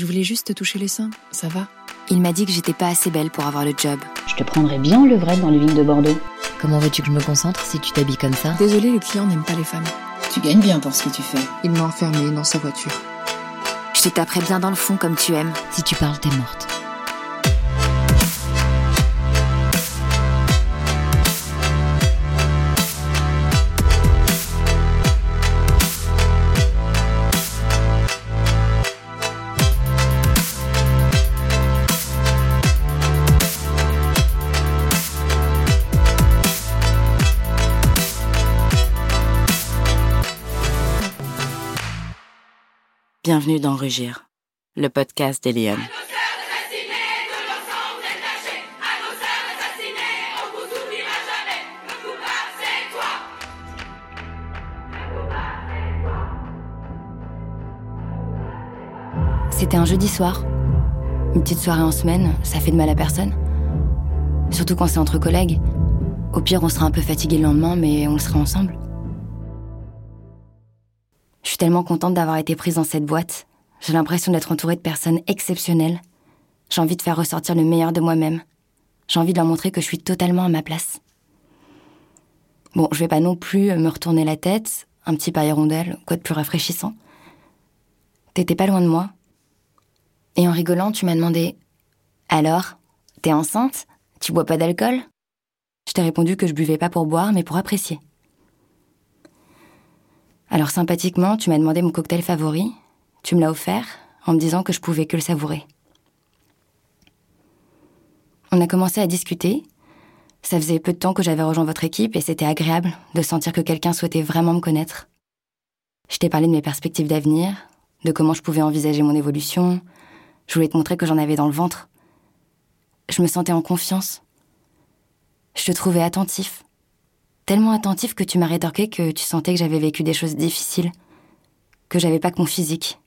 Je voulais juste te toucher les seins, ça va Il m'a dit que j'étais pas assez belle pour avoir le job. Je te prendrais bien le vrai dans le ville de Bordeaux. Comment veux-tu que je me concentre si tu t'habilles comme ça? Désolé, le client n'aime pas les femmes. Tu gagnes bien pour ce que tu fais. Il m'a enfermé dans sa voiture. Je te taperai bien dans le fond comme tu aimes. Si tu parles, t'es morte. Bienvenue dans Rugir, le podcast d'Eliane. C'était un jeudi soir. Une petite soirée en semaine, ça fait de mal à personne. Surtout quand c'est entre collègues. Au pire, on sera un peu fatigué le lendemain, mais on le sera ensemble. Tellement contente d'avoir été prise dans cette boîte. J'ai l'impression d'être entourée de personnes exceptionnelles. J'ai envie de faire ressortir le meilleur de moi-même. J'ai envie de leur montrer que je suis totalement à ma place. Bon, je vais pas non plus me retourner la tête, un petit pas hirondelle, quoi de plus rafraîchissant. T'étais pas loin de moi. Et en rigolant, tu m'as demandé Alors, t'es enceinte? Tu bois pas d'alcool Je t'ai répondu que je buvais pas pour boire, mais pour apprécier. Alors sympathiquement, tu m'as demandé mon cocktail favori. Tu me l'as offert en me disant que je pouvais que le savourer. On a commencé à discuter. Ça faisait peu de temps que j'avais rejoint votre équipe et c'était agréable de sentir que quelqu'un souhaitait vraiment me connaître. Je t'ai parlé de mes perspectives d'avenir, de comment je pouvais envisager mon évolution. Je voulais te montrer que j'en avais dans le ventre. Je me sentais en confiance. Je te trouvais attentif tellement attentif que tu m'as rétorqué que tu sentais que j'avais vécu des choses difficiles, que j'avais pas que mon physique,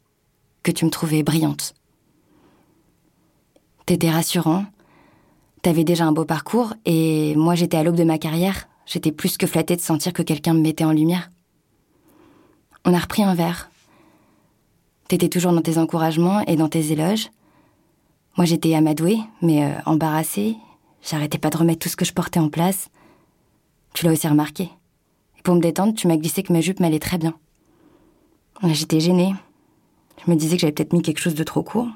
que tu me trouvais brillante. T'étais rassurant, t'avais déjà un beau parcours, et moi j'étais à l'aube de ma carrière, j'étais plus que flattée de sentir que quelqu'un me mettait en lumière. On a repris un verre. T'étais toujours dans tes encouragements et dans tes éloges. Moi j'étais amadouée, mais euh, embarrassée, j'arrêtais pas de remettre tout ce que je portais en place. Tu l'as aussi remarqué. Et pour me détendre, tu m'as glissé que ma jupe m'allait très bien. J'étais gênée. Je me disais que j'avais peut-être mis quelque chose de trop court.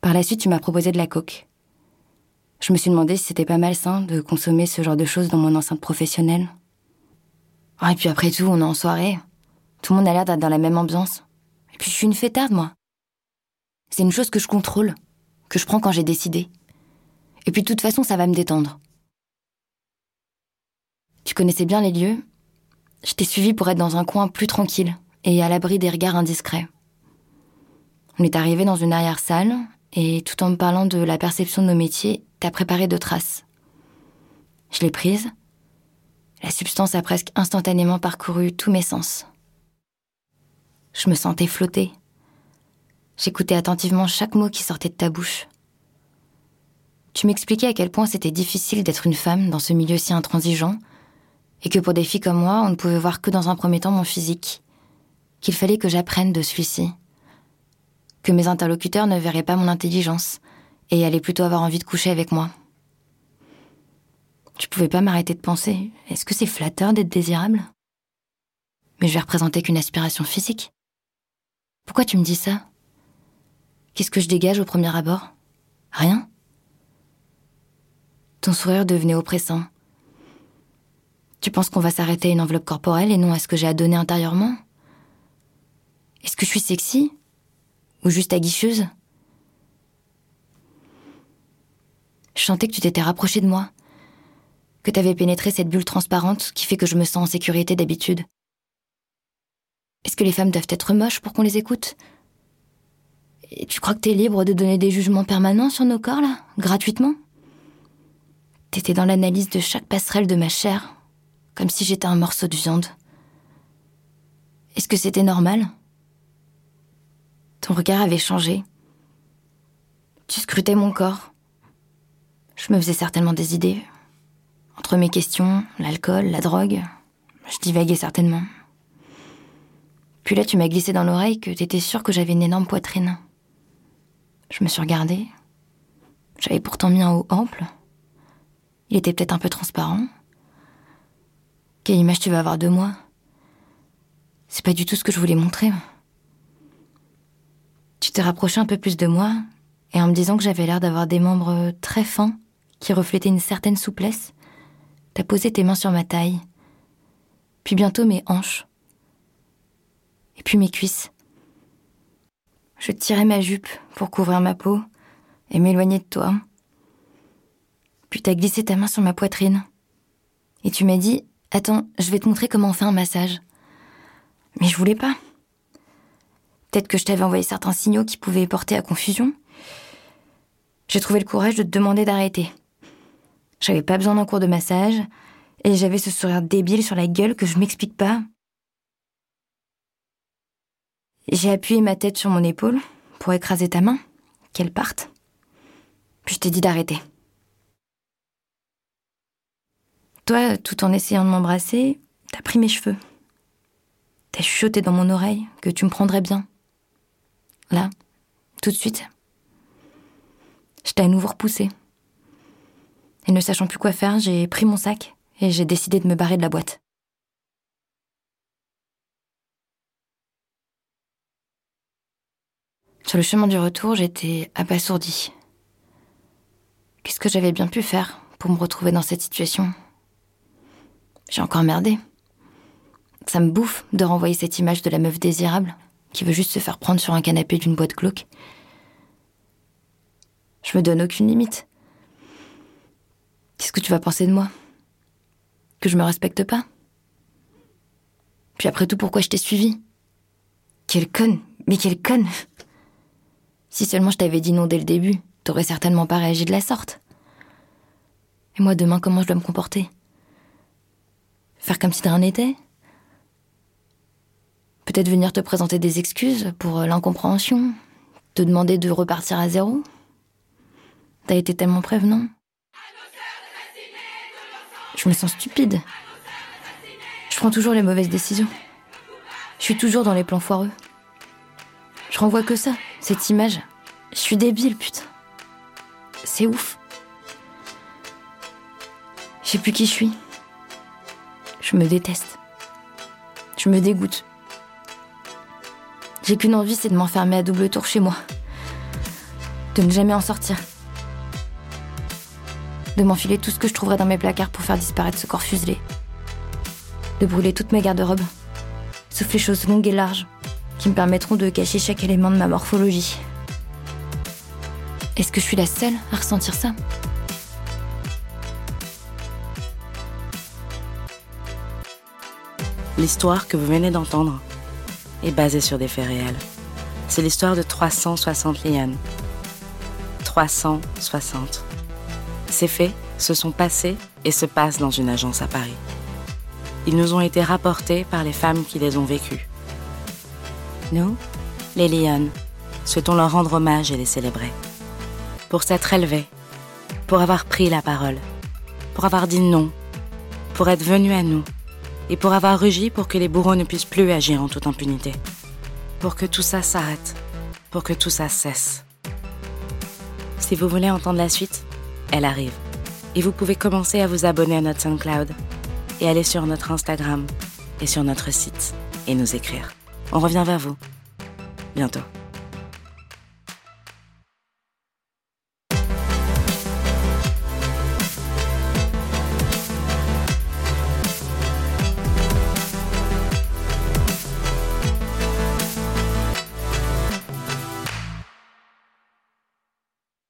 Par la suite, tu m'as proposé de la coke. Je me suis demandé si c'était pas malsain de consommer ce genre de choses dans mon enceinte professionnelle. Ah, et puis après tout, on est en soirée. Tout le monde a l'air d'être dans la même ambiance. Et puis je suis une fêtarde, moi. C'est une chose que je contrôle, que je prends quand j'ai décidé. Et puis de toute façon, ça va me détendre. Tu connaissais bien les lieux? Je t'ai suivi pour être dans un coin plus tranquille et à l'abri des regards indiscrets. On est arrivé dans une arrière-salle et tout en me parlant de la perception de nos métiers, t'as préparé deux traces. Je l'ai prise. La substance a presque instantanément parcouru tous mes sens. Je me sentais flotter. J'écoutais attentivement chaque mot qui sortait de ta bouche. Tu m'expliquais à quel point c'était difficile d'être une femme dans ce milieu si intransigeant, et que pour des filles comme moi, on ne pouvait voir que dans un premier temps mon physique, qu'il fallait que j'apprenne de celui-ci, que mes interlocuteurs ne verraient pas mon intelligence et allaient plutôt avoir envie de coucher avec moi. Tu pouvais pas m'arrêter de penser, est-ce que c'est flatteur d'être désirable? Mais je vais représenter qu'une aspiration physique. Pourquoi tu me dis ça? Qu'est-ce que je dégage au premier abord? Rien. Ton sourire devenait oppressant, tu penses qu'on va s'arrêter à une enveloppe corporelle et non à ce que j'ai à donner intérieurement? Est-ce que je suis sexy? Ou juste aguicheuse? Je sentais que tu t'étais rapproché de moi, que t'avais pénétré cette bulle transparente qui fait que je me sens en sécurité d'habitude. Est-ce que les femmes doivent être moches pour qu'on les écoute? Et tu crois que t'es libre de donner des jugements permanents sur nos corps, là, gratuitement? T'étais dans l'analyse de chaque passerelle de ma chair, comme si j'étais un morceau de viande. Est-ce que c'était normal? Ton regard avait changé. Tu scrutais mon corps. Je me faisais certainement des idées. Entre mes questions, l'alcool, la drogue, je divaguais certainement. Puis là, tu m'as glissé dans l'oreille que t'étais sûre que j'avais une énorme poitrine. Je me suis regardée. J'avais pourtant mis un haut ample. Il était peut-être un peu transparent. Quelle image tu vas avoir de moi? C'est pas du tout ce que je voulais montrer. Tu t'es rapproché un peu plus de moi, et en me disant que j'avais l'air d'avoir des membres très fins, qui reflétaient une certaine souplesse, t'as posé tes mains sur ma taille, puis bientôt mes hanches, et puis mes cuisses. Je tirais ma jupe pour couvrir ma peau et m'éloigner de toi. Puis t'as glissé ta main sur ma poitrine. Et tu m'as dit Attends, je vais te montrer comment on fait un massage. Mais je voulais pas. Peut-être que je t'avais envoyé certains signaux qui pouvaient porter à confusion. J'ai trouvé le courage de te demander d'arrêter. J'avais pas besoin d'un cours de massage, et j'avais ce sourire débile sur la gueule que je m'explique pas. J'ai appuyé ma tête sur mon épaule pour écraser ta main, qu'elle parte. Puis je t'ai dit d'arrêter. Toi, tout en essayant de m'embrasser, t'as pris mes cheveux. T'as chuchoté dans mon oreille que tu me prendrais bien. Là, tout de suite. Je t'ai à nouveau repoussé. Et ne sachant plus quoi faire, j'ai pris mon sac et j'ai décidé de me barrer de la boîte. Sur le chemin du retour, j'étais abasourdie. Qu'est-ce que j'avais bien pu faire pour me retrouver dans cette situation? J'ai encore merdé. Ça me bouffe de renvoyer cette image de la meuf désirable qui veut juste se faire prendre sur un canapé d'une boîte glauque. Je me donne aucune limite. Qu'est-ce que tu vas penser de moi? Que je me respecte pas? Puis après tout, pourquoi je t'ai suivi? Quelle conne Mais quelle conne Si seulement je t'avais dit non dès le début, t'aurais certainement pas réagi de la sorte. Et moi, demain, comment je dois me comporter? Faire comme si de rien n'était Peut-être venir te présenter des excuses pour l'incompréhension Te demander de repartir à zéro T'as été tellement prévenant. Je me sens stupide. Je prends toujours les mauvaises décisions. Je suis toujours dans les plans foireux. Je renvoie que ça, cette image. Je suis débile, putain. C'est ouf. Je sais plus qui je suis. Je me déteste. Je me dégoûte. J'ai qu'une envie, c'est de m'enfermer à double tour chez moi. De ne jamais en sortir. De m'enfiler tout ce que je trouverais dans mes placards pour faire disparaître ce corps fuselé. De brûler toutes mes garde-robes. Sauf les choses longues et larges qui me permettront de cacher chaque élément de ma morphologie. Est-ce que je suis la seule à ressentir ça? L'histoire que vous venez d'entendre est basée sur des faits réels. C'est l'histoire de 360 lianes. 360. Ces faits se sont passés et se passent dans une agence à Paris. Ils nous ont été rapportés par les femmes qui les ont vécus. Nous, les lianes, souhaitons leur rendre hommage et les célébrer. Pour s'être élevés, pour avoir pris la parole, pour avoir dit non, pour être venus à nous et pour avoir rugi pour que les bourreaux ne puissent plus agir en toute impunité. Pour que tout ça s'arrête, pour que tout ça cesse. Si vous voulez entendre la suite, elle arrive. Et vous pouvez commencer à vous abonner à notre SoundCloud et aller sur notre Instagram et sur notre site et nous écrire. On revient vers vous. Bientôt.